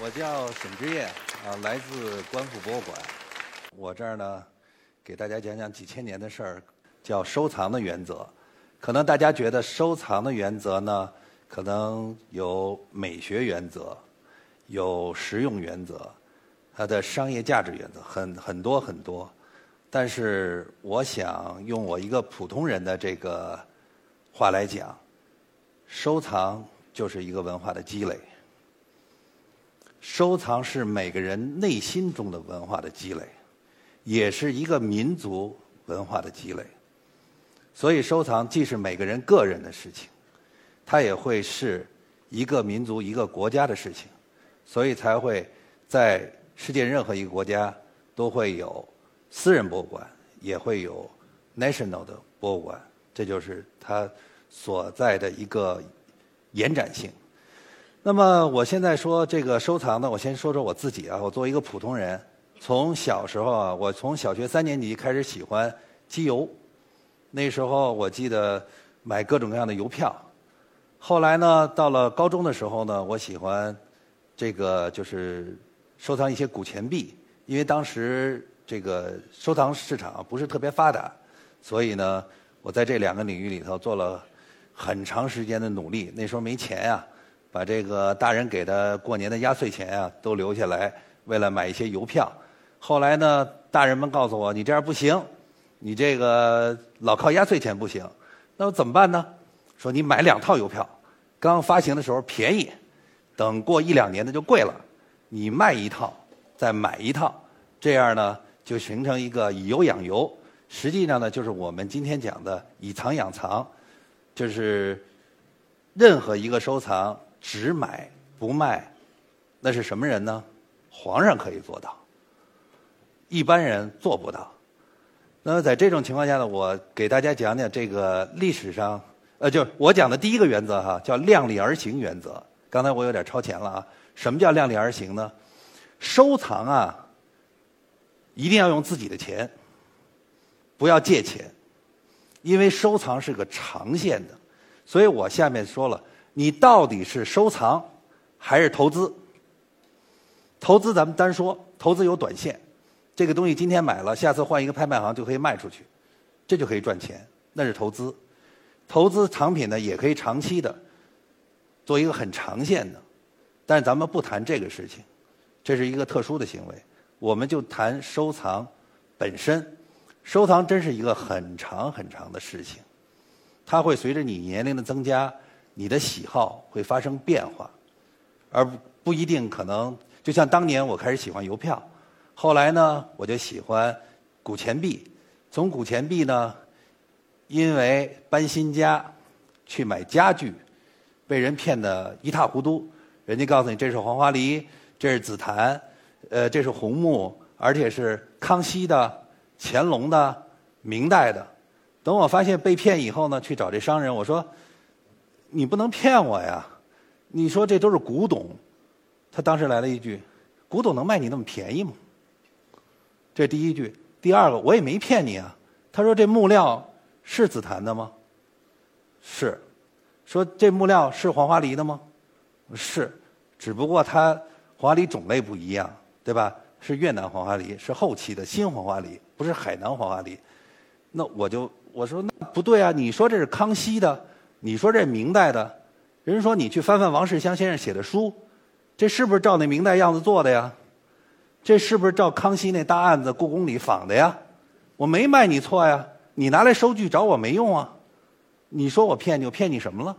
我叫沈之燕，啊，来自观复博物馆。我这儿呢，给大家讲讲几千年的事儿，叫收藏的原则。可能大家觉得收藏的原则呢，可能有美学原则，有实用原则，它的商业价值原则很很多很多。但是我想用我一个普通人的这个话来讲，收藏就是一个文化的积累。收藏是每个人内心中的文化的积累，也是一个民族文化的积累。所以，收藏既是每个人个人的事情，它也会是一个民族、一个国家的事情。所以，才会在世界任何一个国家都会有私人博物馆，也会有 national 的博物馆。这就是它所在的一个延展性。那么，我现在说这个收藏呢，我先说说我自己啊。我作为一个普通人，从小时候啊，我从小学三年级开始喜欢集邮。那时候我记得买各种各样的邮票。后来呢，到了高中的时候呢，我喜欢这个就是收藏一些古钱币，因为当时这个收藏市场不是特别发达，所以呢，我在这两个领域里头做了很长时间的努力。那时候没钱呀。把这个大人给的过年的压岁钱啊都留下来，为了买一些邮票。后来呢，大人们告诉我，你这样不行，你这个老靠压岁钱不行。那么怎么办呢？说你买两套邮票，刚发行的时候便宜，等过一两年的就贵了。你卖一套，再买一套，这样呢就形成一个以邮养邮。实际上呢，就是我们今天讲的以藏养藏，就是任何一个收藏。只买不卖，那是什么人呢？皇上可以做到，一般人做不到。那么在这种情况下呢，我给大家讲讲这个历史上，呃，就我讲的第一个原则哈，叫量力而行原则。刚才我有点超前了啊。什么叫量力而行呢？收藏啊，一定要用自己的钱，不要借钱，因为收藏是个长线的。所以我下面说了。你到底是收藏还是投资？投资咱们单说，投资有短线，这个东西今天买了，下次换一个拍卖行就可以卖出去，这就可以赚钱，那是投资。投资藏品呢，也可以长期的做一个很长线的，但是咱们不谈这个事情，这是一个特殊的行为，我们就谈收藏本身。收藏真是一个很长很长的事情，它会随着你年龄的增加。你的喜好会发生变化，而不一定可能。就像当年我开始喜欢邮票，后来呢，我就喜欢古钱币。从古钱币呢，因为搬新家去买家具，被人骗得一塌糊涂。人家告诉你这是黄花梨，这是紫檀，呃，这是红木，而且是康熙的、乾隆的、明代的。等我发现被骗以后呢，去找这商人，我说。你不能骗我呀！你说这都是古董，他当时来了一句：“古董能卖你那么便宜吗？”这第一句。第二个，我也没骗你啊。他说：“这木料是紫檀的吗？”是。说这木料是黄花梨的吗？是。只不过它黄花梨种类不一样，对吧？是越南黄花梨，是后期的新黄花梨，不是海南黄花梨。那我就我说那不对啊！你说这是康熙的。你说这明代的，人说你去翻翻王世襄先生写的书，这是不是照那明代样子做的呀？这是不是照康熙那大案子故宫里仿的呀？我没卖你错呀，你拿来收据找我没用啊。你说我骗你，我骗你什么了？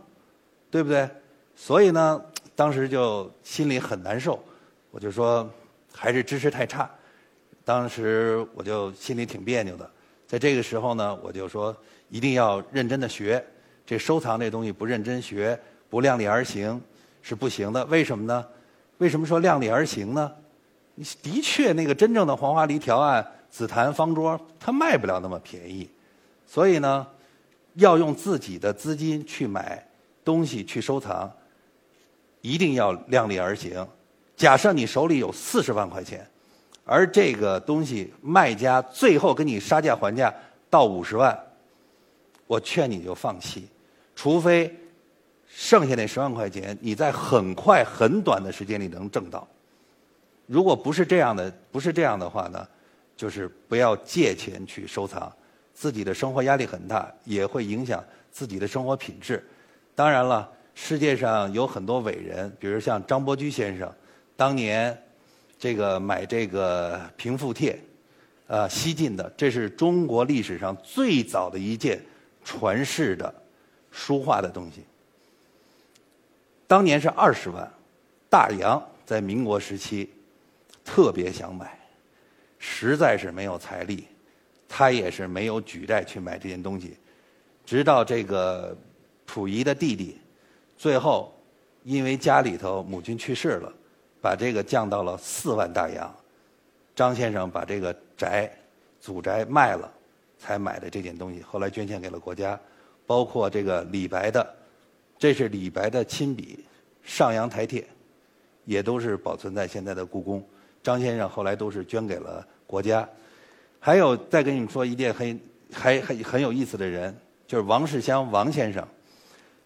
对不对？所以呢，当时就心里很难受，我就说还是知识太差。当时我就心里挺别扭的，在这个时候呢，我就说一定要认真的学。这收藏这东西不认真学，不量力而行是不行的。为什么呢？为什么说量力而行呢？的确，那个真正的黄花梨条案、紫檀方桌，它卖不了那么便宜。所以呢，要用自己的资金去买东西去收藏，一定要量力而行。假设你手里有四十万块钱，而这个东西卖家最后跟你杀价还价到五十万，我劝你就放弃。除非剩下那十万块钱，你在很快很短的时间里能挣到，如果不是这样的，不是这样的话呢，就是不要借钱去收藏，自己的生活压力很大，也会影响自己的生活品质。当然了，世界上有很多伟人，比如像张伯驹先生，当年这个买这个平复帖，呃，西晋的，这是中国历史上最早的一件传世的书画的东西。当年是二十万，大洋在民国时期特别想买，实在是没有财力，他也是没有举债去买这件东西。直到这个溥仪的弟弟，最后因为家里头母亲去世了，把这个降到了四万大洋。张先生把这个宅祖宅卖了，才买的这件东西，后来捐献给了国家。包括这个李白的。这是李白的亲笔《上阳台帖》，也都是保存在现在的故宫。张先生后来都是捐给了国家。还有，再跟你们说一件很还很很有意思的人，就是王世襄王先生。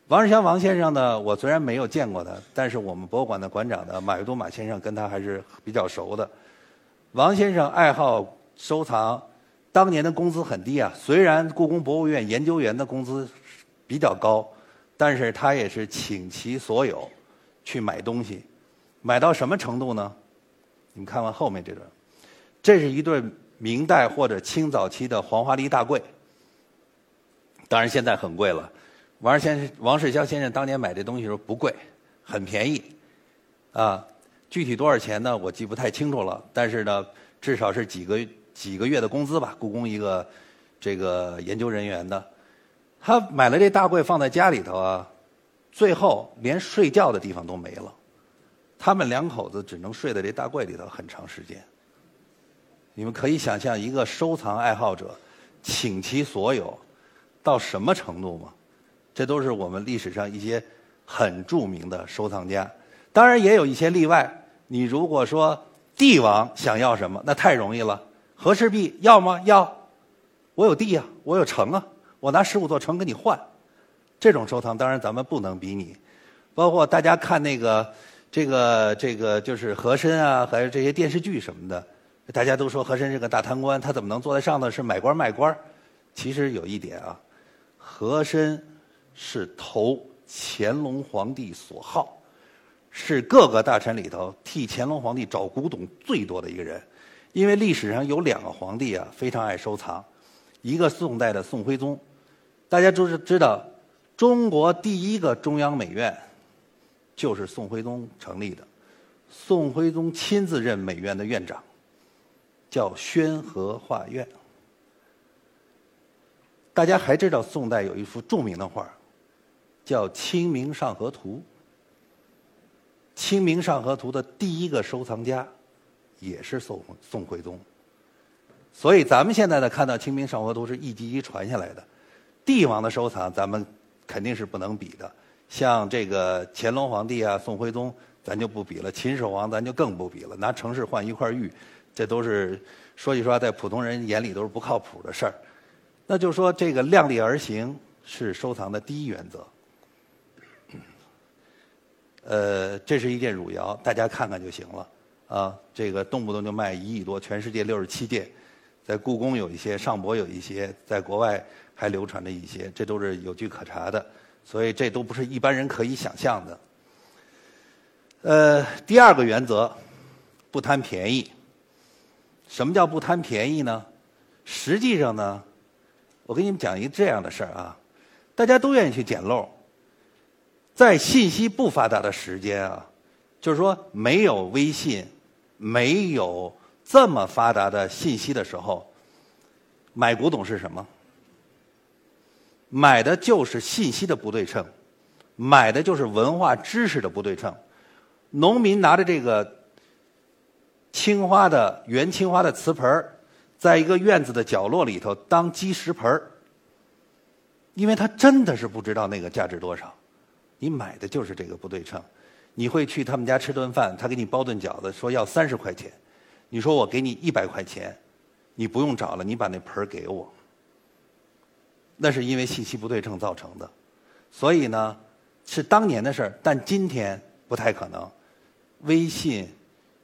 王世襄王先生呢，我虽然没有见过他，但是我们博物馆的馆长呢马未都马先生跟他还是比较熟的。王先生爱好收藏，当年的工资很低啊，虽然故宫博物院研究员的工资比较高。但是他也是倾其所有去买东西，买到什么程度呢？你们看完后面这段，这是一对明代或者清早期的黄花梨大柜，当然现在很贵了。王先生、王世襄先生当年买这东西时候不贵，很便宜，啊，具体多少钱呢？我记不太清楚了。但是呢，至少是几个几个月的工资吧。故宫一个这个研究人员的。他买了这大柜放在家里头啊，最后连睡觉的地方都没了。他们两口子只能睡在这大柜里头很长时间。你们可以想象一个收藏爱好者倾其所有到什么程度吗？这都是我们历史上一些很著名的收藏家。当然也有一些例外。你如果说帝王想要什么，那太容易了。和氏璧要吗？要。我有地呀，我有城啊。我拿十五座城跟你换，这种收藏当然咱们不能比拟。包括大家看那个这个这个就是和珅啊，还有这些电视剧什么的，大家都说和珅是个大贪官，他怎么能坐在上头是买官卖官？其实有一点啊，和珅是投乾隆皇帝所好，是各个大臣里头替乾隆皇帝找古董最多的一个人。因为历史上有两个皇帝啊，非常爱收藏，一个宋代的宋徽宗。大家都是知道，中国第一个中央美院就是宋徽宗成立的。宋徽宗亲自任美院的院长，叫宣和画院。大家还知道，宋代有一幅著名的画，叫《清明上河图》。《清明上河图》的第一个收藏家也是宋宋徽宗。所以，咱们现在呢看到《清明上河图》是一级级传下来的。帝王的收藏，咱们肯定是不能比的。像这个乾隆皇帝啊、宋徽宗，咱就不比了；秦始皇，咱就更不比了。拿城市换一块玉，这都是说句实话，在普通人眼里都是不靠谱的事儿。那就说这个量力而行是收藏的第一原则。呃，这是一件汝窑，大家看看就行了。啊，这个动不动就卖一亿多，全世界六十七件，在故宫有一些，上博有一些，在国外。还流传着一些，这都是有据可查的，所以这都不是一般人可以想象的。呃，第二个原则，不贪便宜。什么叫不贪便宜呢？实际上呢，我给你们讲一个这样的事儿啊，大家都愿意去捡漏。在信息不发达的时间啊，就是说没有微信、没有这么发达的信息的时候，买古董是什么？买的就是信息的不对称，买的就是文化知识的不对称。农民拿着这个青花的元青花的瓷盆儿，在一个院子的角落里头当积石盆儿，因为他真的是不知道那个价值多少。你买的就是这个不对称。你会去他们家吃顿饭，他给你包顿饺子，说要三十块钱，你说我给你一百块钱，你不用找了，你把那盆儿给我。那是因为信息不对称造成的，所以呢，是当年的事儿，但今天不太可能。微信、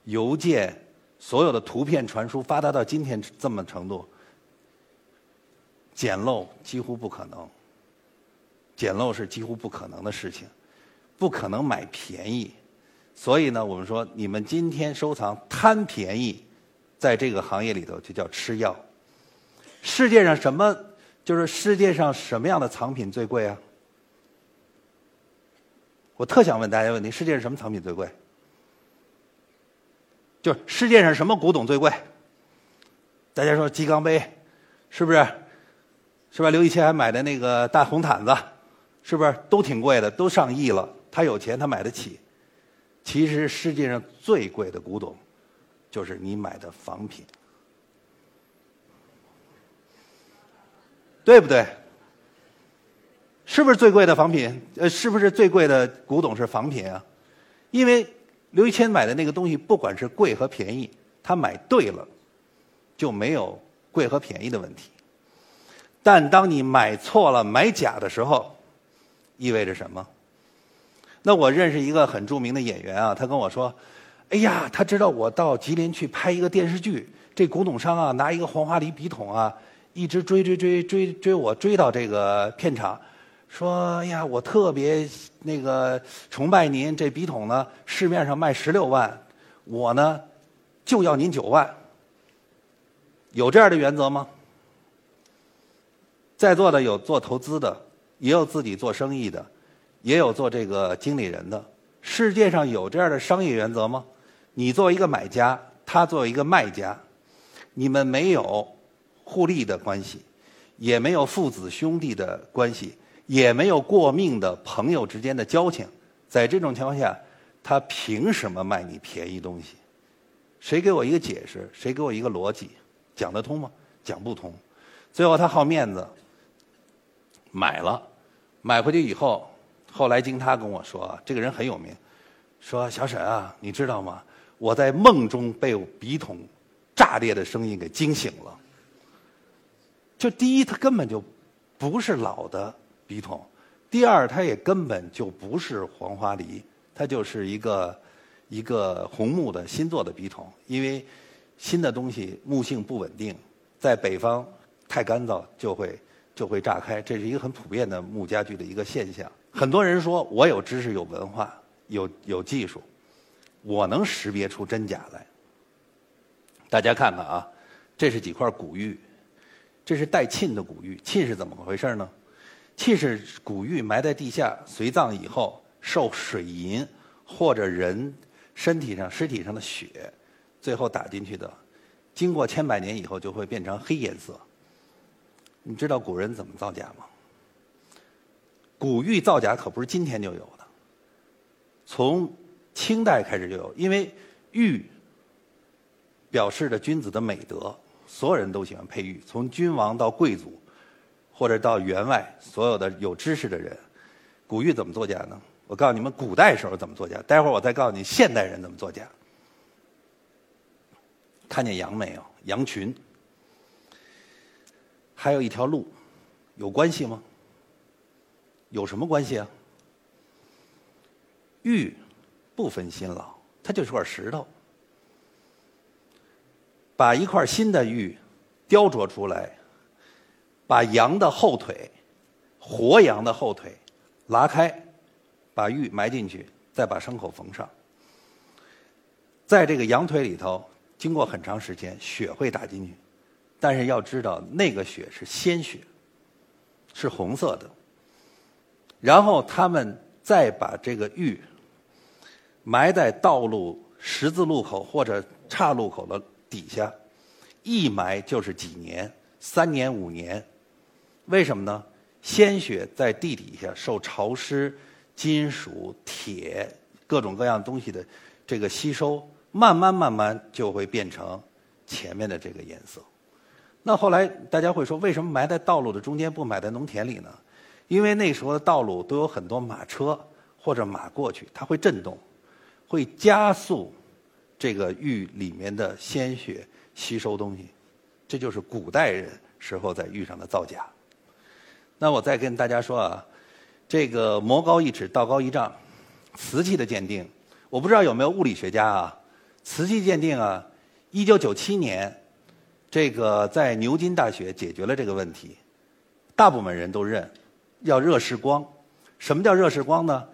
邮件、所有的图片传输发达到今天这么程度，捡漏几乎不可能。捡漏是几乎不可能的事情，不可能买便宜。所以呢，我们说你们今天收藏贪便宜，在这个行业里头就叫吃药。世界上什么就是世界上什么样的藏品最贵啊？我特想问大家问题：世界上什么藏品最贵？就世界上什么古董最贵？大家说鸡缸杯，是不是？是吧？刘一谦还买的那个大红毯子，是不是都挺贵的？都上亿了，他有钱，他买得起。其实世界上最贵的古董，就是你买的仿品，对不对？是不是最贵的仿品？呃，是不是最贵的古董是仿品啊？因为刘一谦买的那个东西，不管是贵和便宜，他买对了，就没有贵和便宜的问题。但当你买错了、买假的时候，意味着什么？那我认识一个很著名的演员啊，他跟我说：“哎呀，他知道我到吉林去拍一个电视剧，这古董商啊拿一个黄花梨笔筒啊，一直追追追追追我追到这个片场，说：哎呀，我特别那个崇拜您，这笔筒呢市面上卖十六万，我呢就要您九万，有这样的原则吗？在座的有做投资的，也有自己做生意的。”也有做这个经理人的，世界上有这样的商业原则吗？你作为一个买家，他作为一个卖家，你们没有互利的关系，也没有父子兄弟的关系，也没有过命的朋友之间的交情，在这种情况下，他凭什么卖你便宜东西？谁给我一个解释？谁给我一个逻辑？讲得通吗？讲不通。最后他好面子，买了，买回去以后。后来经他跟我说，这个人很有名，说小沈啊，你知道吗？我在梦中被笔筒炸裂的声音给惊醒了。就第一，他根本就不是老的笔筒；第二，他也根本就不是黄花梨，它就是一个一个红木的新做的笔筒。因为新的东西木性不稳定，在北方太干燥就会就会炸开，这是一个很普遍的木家具的一个现象。很多人说我有知识、有文化、有有技术，我能识别出真假来。大家看看啊，这是几块古玉，这是带沁的古玉。沁是怎么回事呢？沁是古玉埋在地下，随葬以后受水银或者人身体上、尸体上的血，最后打进去的，经过千百年以后就会变成黑颜色。你知道古人怎么造假吗？古玉造假可不是今天就有的，从清代开始就有。因为玉表示着君子的美德，所有人都喜欢佩玉，从君王到贵族，或者到员外，所有的有知识的人，古玉怎么作假呢？我告诉你们，古代时候怎么作假。待会儿我再告诉你，现代人怎么作假。看见羊没有？羊群，还有一条路，有关系吗？有什么关系啊？玉不分新老，它就是块石头。把一块新的玉雕琢出来，把羊的后腿，活羊的后腿拉开，把玉埋进去，再把伤口缝上。在这个羊腿里头，经过很长时间，血会打进去，但是要知道，那个血是鲜血，是红色的。然后他们再把这个玉埋在道路十字路口或者岔路口的底下，一埋就是几年，三年五年。为什么呢？鲜血在地底下受潮湿、金属、铁各种各样东西的这个吸收，慢慢慢慢就会变成前面的这个颜色。那后来大家会说，为什么埋在道路的中间不埋在农田里呢？因为那时候的道路都有很多马车或者马过去，它会震动，会加速这个玉里面的鲜血吸收东西。这就是古代人时候在玉上的造假。那我再跟大家说啊，这个魔高一尺，道高一丈，瓷器的鉴定，我不知道有没有物理学家啊，瓷器鉴定啊，一九九七年，这个在牛津大学解决了这个问题，大部分人都认要热释光。什么叫热释光呢？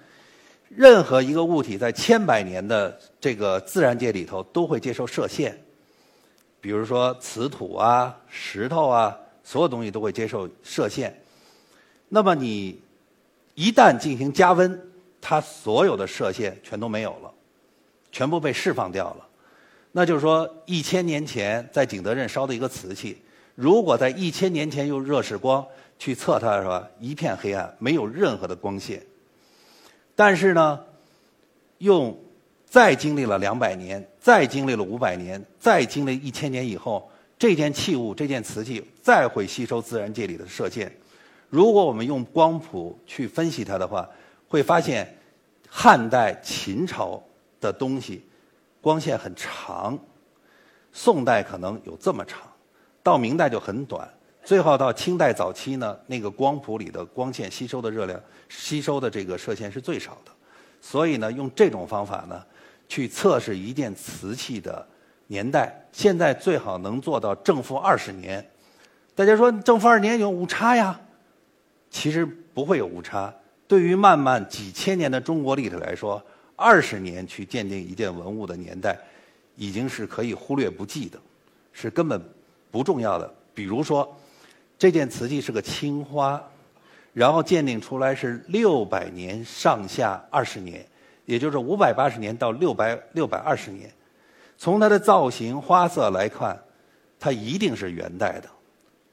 任何一个物体在千百年的这个自然界里头都会接受射线，比如说瓷土啊、石头啊，所有东西都会接受射线。那么你一旦进行加温，它所有的射线全都没有了，全部被释放掉了。那就是说，一千年前在景德镇烧的一个瓷器，如果在一千年前用热释光去测它，是吧？一片黑暗，没有任何的光线。但是呢，用再经历了两百年，再经历了五百年，再经历一千年以后，这件器物、这件瓷器再会吸收自然界里的射线。如果我们用光谱去分析它的话，会发现汉代、秦朝的东西光线很长，宋代可能有这么长，到明代就很短。最后到清代早期呢，那个光谱里的光线吸收的热量、吸收的这个射线是最少的，所以呢，用这种方法呢，去测试一件瓷器的年代，现在最好能做到正负二十年。大家说正负二十年有误差呀？其实不会有误差。对于漫漫几千年的中国历史来说，二十年去鉴定一件文物的年代，已经是可以忽略不计的，是根本不重要的。比如说。这件瓷器是个青花，然后鉴定出来是六百年上下二十年，也就是五百八十年到六百六百二十年。从它的造型花色来看，它一定是元代的，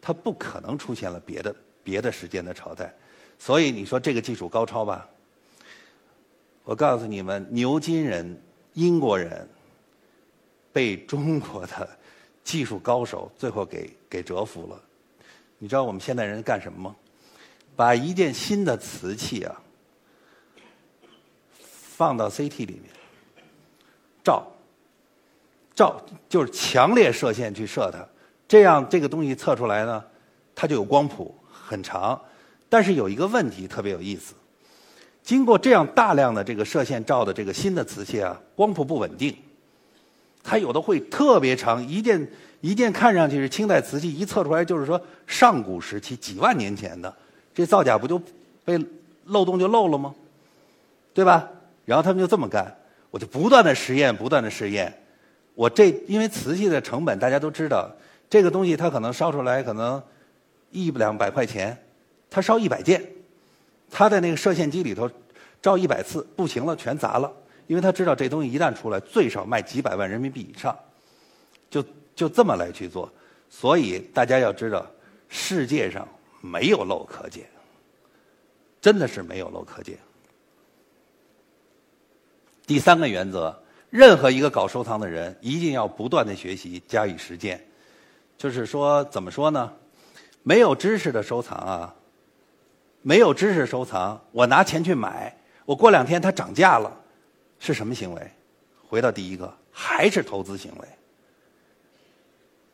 它不可能出现了别的别的时间的朝代。所以你说这个技术高超吧？我告诉你们，牛津人、英国人被中国的技术高手最后给给折服了。你知道我们现代人干什么吗？把一件新的瓷器啊，放到 CT 里面照，照就是强烈射线去射它，这样这个东西测出来呢，它就有光谱很长。但是有一个问题特别有意思，经过这样大量的这个射线照的这个新的瓷器啊，光谱不稳定，它有的会特别长一件。一件看上去是清代瓷器，一测出来就是说上古时期几万年前的，这造假不就被漏洞就漏了吗？对吧？然后他们就这么干，我就不断的实验，不断的试验。我这因为瓷器的成本大家都知道，这个东西它可能烧出来可能一两百块钱，它烧一百件，他在那个射线机里头照一百次，不行了全砸了，因为他知道这东西一旦出来最少卖几百万人民币以上，就。就这么来去做，所以大家要知道，世界上没有漏可捡，真的是没有漏可捡。第三个原则，任何一个搞收藏的人一定要不断的学习，加以实践。就是说，怎么说呢？没有知识的收藏啊，没有知识收藏，我拿钱去买，我过两天它涨价了，是什么行为？回到第一个，还是投资行为。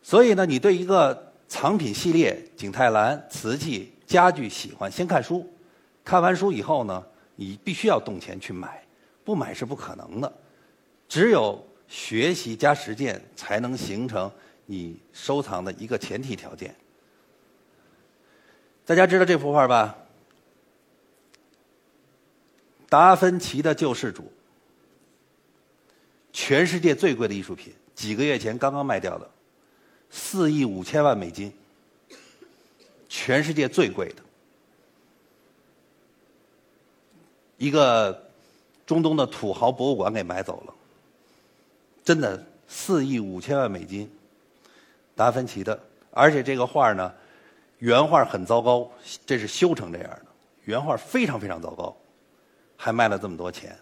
所以呢，你对一个藏品系列、景泰蓝、瓷器、家具喜欢，先看书。看完书以后呢，你必须要动钱去买，不买是不可能的。只有学习加实践，才能形成你收藏的一个前提条件。大家知道这幅画吧？达芬奇的救世主，全世界最贵的艺术品，几个月前刚刚卖掉的。四亿五千万美金，全世界最贵的，一个中东的土豪博物馆给买走了，真的四亿五千万美金，达芬奇的，而且这个画呢，原画很糟糕，这是修成这样的，原画非常非常糟糕，还卖了这么多钱，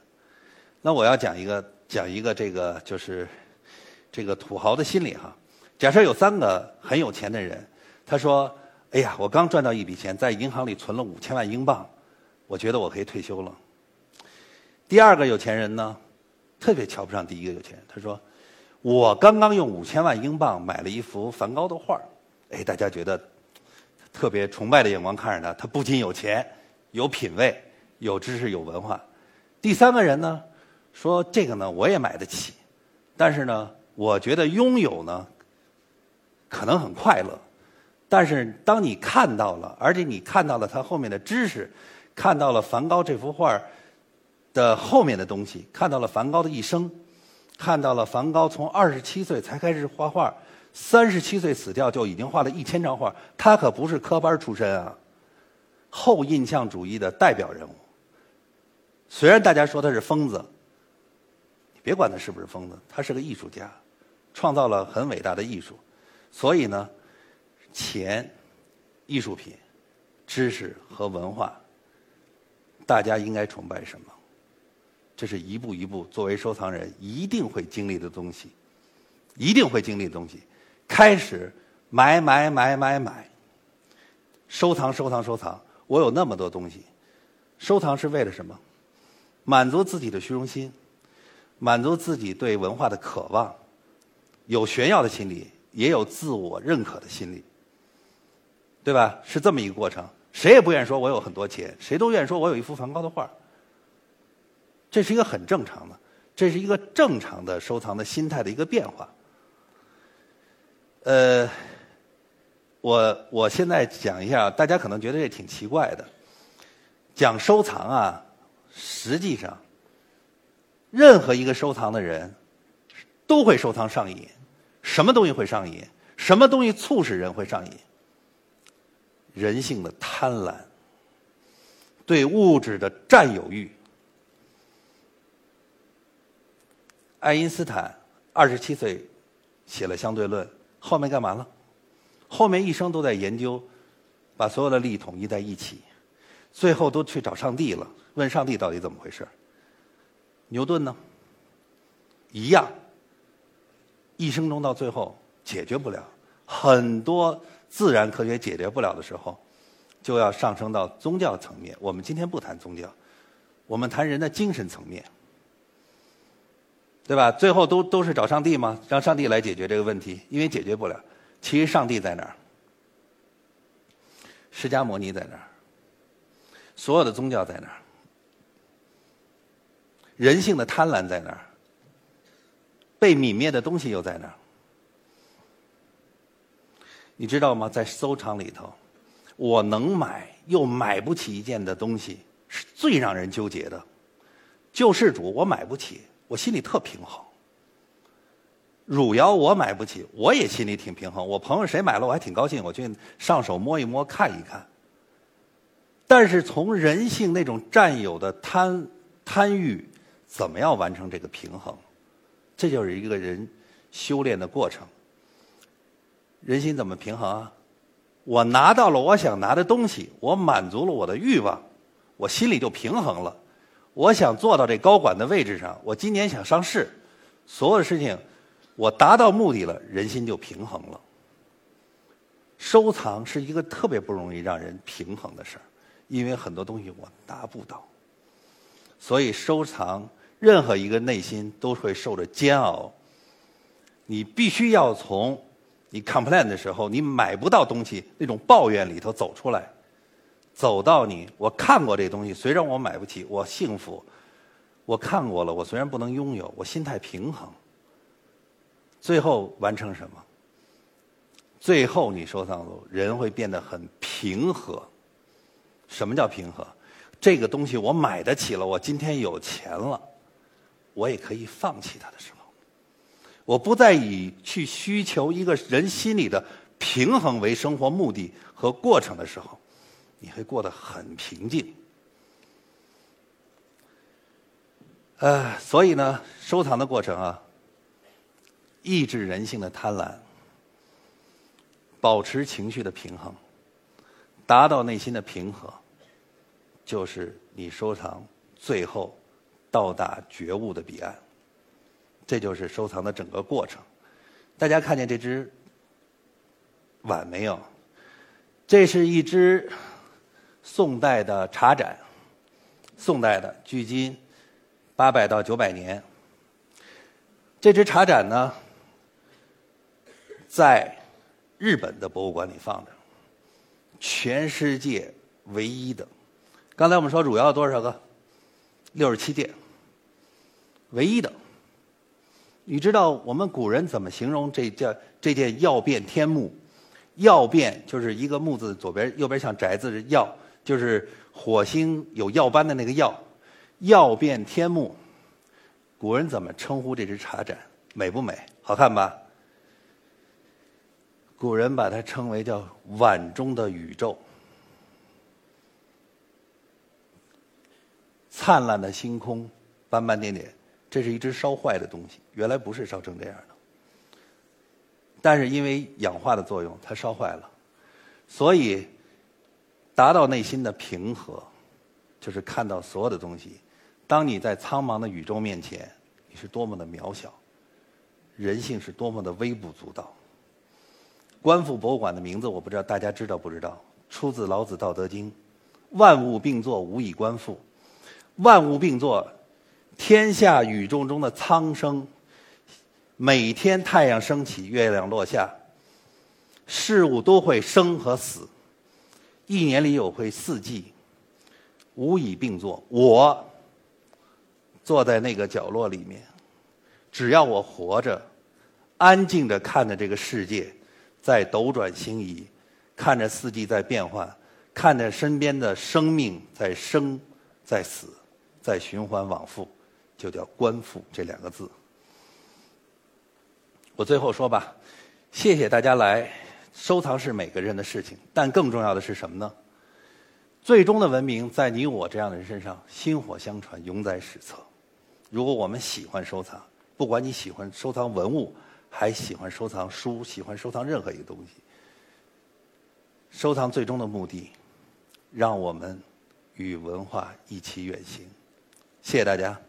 那我要讲一个讲一个这个就是这个土豪的心理哈。假设有三个很有钱的人，他说：“哎呀，我刚赚到一笔钱，在银行里存了五千万英镑，我觉得我可以退休了。”第二个有钱人呢，特别瞧不上第一个有钱人，他说：“我刚刚用五千万英镑买了一幅梵高的画哎，大家觉得特别崇拜的眼光看着他，他不仅有钱、有品位、有知识、有文化。第三个人呢，说：“这个呢，我也买得起。”但是呢，我觉得拥有呢，可能很快乐。但是当你看到了，而且你看到了它后面的知识，看到了梵高这幅画的后面的东西，看到了梵高的一生，看到了梵高从二十七岁才开始画画，三十七岁死掉就已经画了一千张画，他可不是科班出身啊，后印象主义的代表人物。虽然大家说他是疯子，你别管他是不是疯子，他是个艺术家，创造了很伟大的艺术，所以呢。钱、艺术品、知识和文化，大家应该崇拜什么？这是一步一步作为收藏人一定会经历的东西，一定会经历的东西。开始买买买买买，收藏收藏收藏。我有那么多东西，收藏是为了什么？满足自己的虚荣心，满足自己对文化的渴望，有炫耀的心理，也有自我认可的心理。对吧？是这么一个过程，谁也不愿意说我有很多钱，谁都愿意说我有一幅梵高的画。这是一个很正常的，这是一个正常的收藏的心态的一个变化。呃，我我现在讲一下，大家可能觉得这挺奇怪的。讲收藏啊，实际上，任何一个收藏的人都会收藏上瘾。什么东西会上瘾？什么东西促使人会上瘾？人性的贪婪，对物质的占有欲。爱因斯坦二十七岁写了相对论，后面干嘛了？后面一生都在研究，把所有的力统一在一起，最后都去找上帝了，问上帝到底怎么回事？牛顿呢？一样，一生中到最后解决不了很多。自然科学解决不了的时候，就要上升到宗教层面。我们今天不谈宗教，我们谈人的精神层面，对吧？最后都都是找上帝吗？让上帝来解决这个问题，因为解决不了。其实上帝在哪儿？释迦牟尼在哪儿？所有的宗教在哪儿？人性的贪婪在哪儿？被泯灭的东西又在哪儿？你知道吗？在收藏里头，我能买又买不起一件的东西，是最让人纠结的。救世主我买不起，我心里特平衡。汝窑我买不起，我也心里挺平衡。我朋友谁买了，我还挺高兴，我去上手摸一摸，看一看。但是从人性那种占有的贪贪欲，怎么样完成这个平衡？这就是一个人修炼的过程。人心怎么平衡啊？我拿到了我想拿的东西，我满足了我的欲望，我心里就平衡了。我想做到这高管的位置上，我今年想上市，所有的事情我达到目的了，人心就平衡了。收藏是一个特别不容易让人平衡的事儿，因为很多东西我达不到，所以收藏任何一个内心都会受着煎熬。你必须要从。你 complain 的时候，你买不到东西，那种抱怨里头走出来，走到你，我看过这东西，虽然我买不起，我幸福，我看过了，我虽然不能拥有，我心态平衡，最后完成什么？最后你收藏了，人会变得很平和。什么叫平和？这个东西我买得起了，我今天有钱了，我也可以放弃它的时候。我不再以去需求一个人心里的平衡为生活目的和过程的时候，你会过得很平静。呃，所以呢，收藏的过程啊，抑制人性的贪婪，保持情绪的平衡，达到内心的平和，就是你收藏最后到达觉悟的彼岸。这就是收藏的整个过程。大家看见这只碗没有？这是一只宋代的茶盏，宋代的，距今八百到九百年。这只茶盏呢，在日本的博物馆里放着，全世界唯一的。刚才我们说主要多少个？六十七件，唯一的。你知道我们古人怎么形容这叫这件曜变天目？曜变就是一个木字左边右边像宅字的曜，就是火星有曜斑的那个曜。曜变天目，古人怎么称呼这只茶盏？美不美？好看吧？古人把它称为叫碗中的宇宙。灿烂的星空，斑斑点点，这是一只烧坏的东西。原来不是烧成这样的，但是因为氧化的作用，它烧坏了。所以，达到内心的平和，就是看到所有的东西。当你在苍茫的宇宙面前，你是多么的渺小，人性是多么的微不足道。观复博物馆的名字，我不知道大家知道不知道？出自老子《道德经》：“万物并作，无以观复。”万物并作，天下宇宙中的苍生，每天太阳升起，月亮落下，事物都会生和死，一年里有会四季，无以并作。我坐在那个角落里面，只要我活着，安静的看着这个世界在斗转星移，看着四季在变换，看着身边的生命在生在死。再循环往复，就叫观复这两个字。我最后说吧，谢谢大家来。收藏是每个人的事情，但更重要的是什么呢？最终的文明在你我这样的人身上薪火相传，永载史册。如果我们喜欢收藏，不管你喜欢收藏文物，还喜欢收藏书，喜欢收藏任何一个东西，收藏最终的目的，让我们与文化一起远行。谢谢大家。